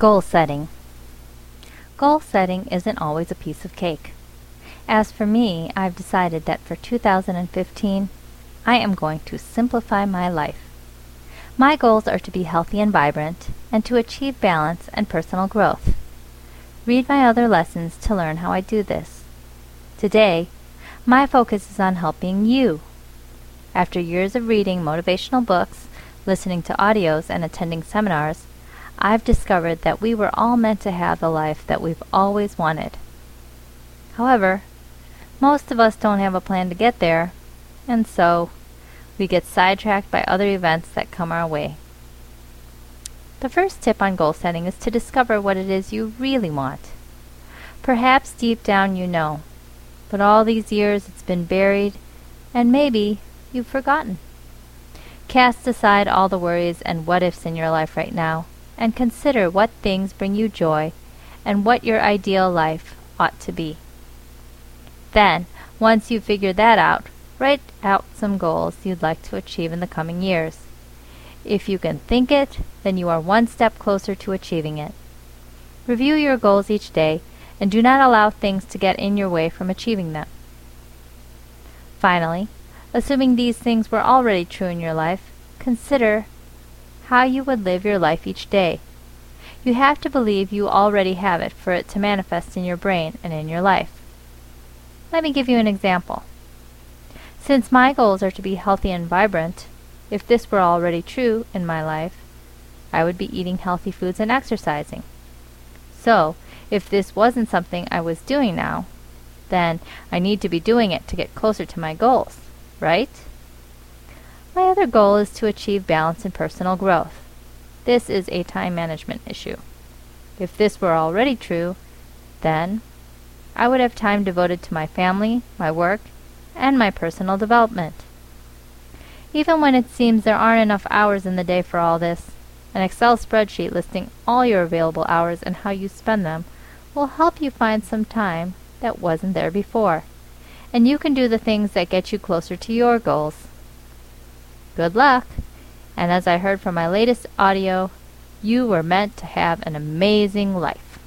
Goal setting. Goal setting isn't always a piece of cake. As for me, I've decided that for 2015, I am going to simplify my life. My goals are to be healthy and vibrant, and to achieve balance and personal growth. Read my other lessons to learn how I do this. Today, my focus is on helping you. After years of reading motivational books, listening to audios, and attending seminars, I've discovered that we were all meant to have the life that we've always wanted. However, most of us don't have a plan to get there, and so we get sidetracked by other events that come our way. The first tip on goal setting is to discover what it is you really want. Perhaps deep down you know, but all these years it's been buried, and maybe you've forgotten. Cast aside all the worries and what ifs in your life right now and consider what things bring you joy and what your ideal life ought to be. Then, once you've figured that out, write out some goals you'd like to achieve in the coming years. If you can think it, then you are one step closer to achieving it. Review your goals each day and do not allow things to get in your way from achieving them. Finally, assuming these things were already true in your life, consider how you would live your life each day. You have to believe you already have it for it to manifest in your brain and in your life. Let me give you an example. Since my goals are to be healthy and vibrant, if this were already true in my life, I would be eating healthy foods and exercising. So, if this wasn't something I was doing now, then I need to be doing it to get closer to my goals, right? Other goal is to achieve balance and personal growth. This is a time management issue. If this were already true, then I would have time devoted to my family, my work, and my personal development. Even when it seems there aren't enough hours in the day for all this, an Excel spreadsheet listing all your available hours and how you spend them will help you find some time that wasn't there before. And you can do the things that get you closer to your goals. Good luck! And as I heard from my latest audio, you were meant to have an amazing life.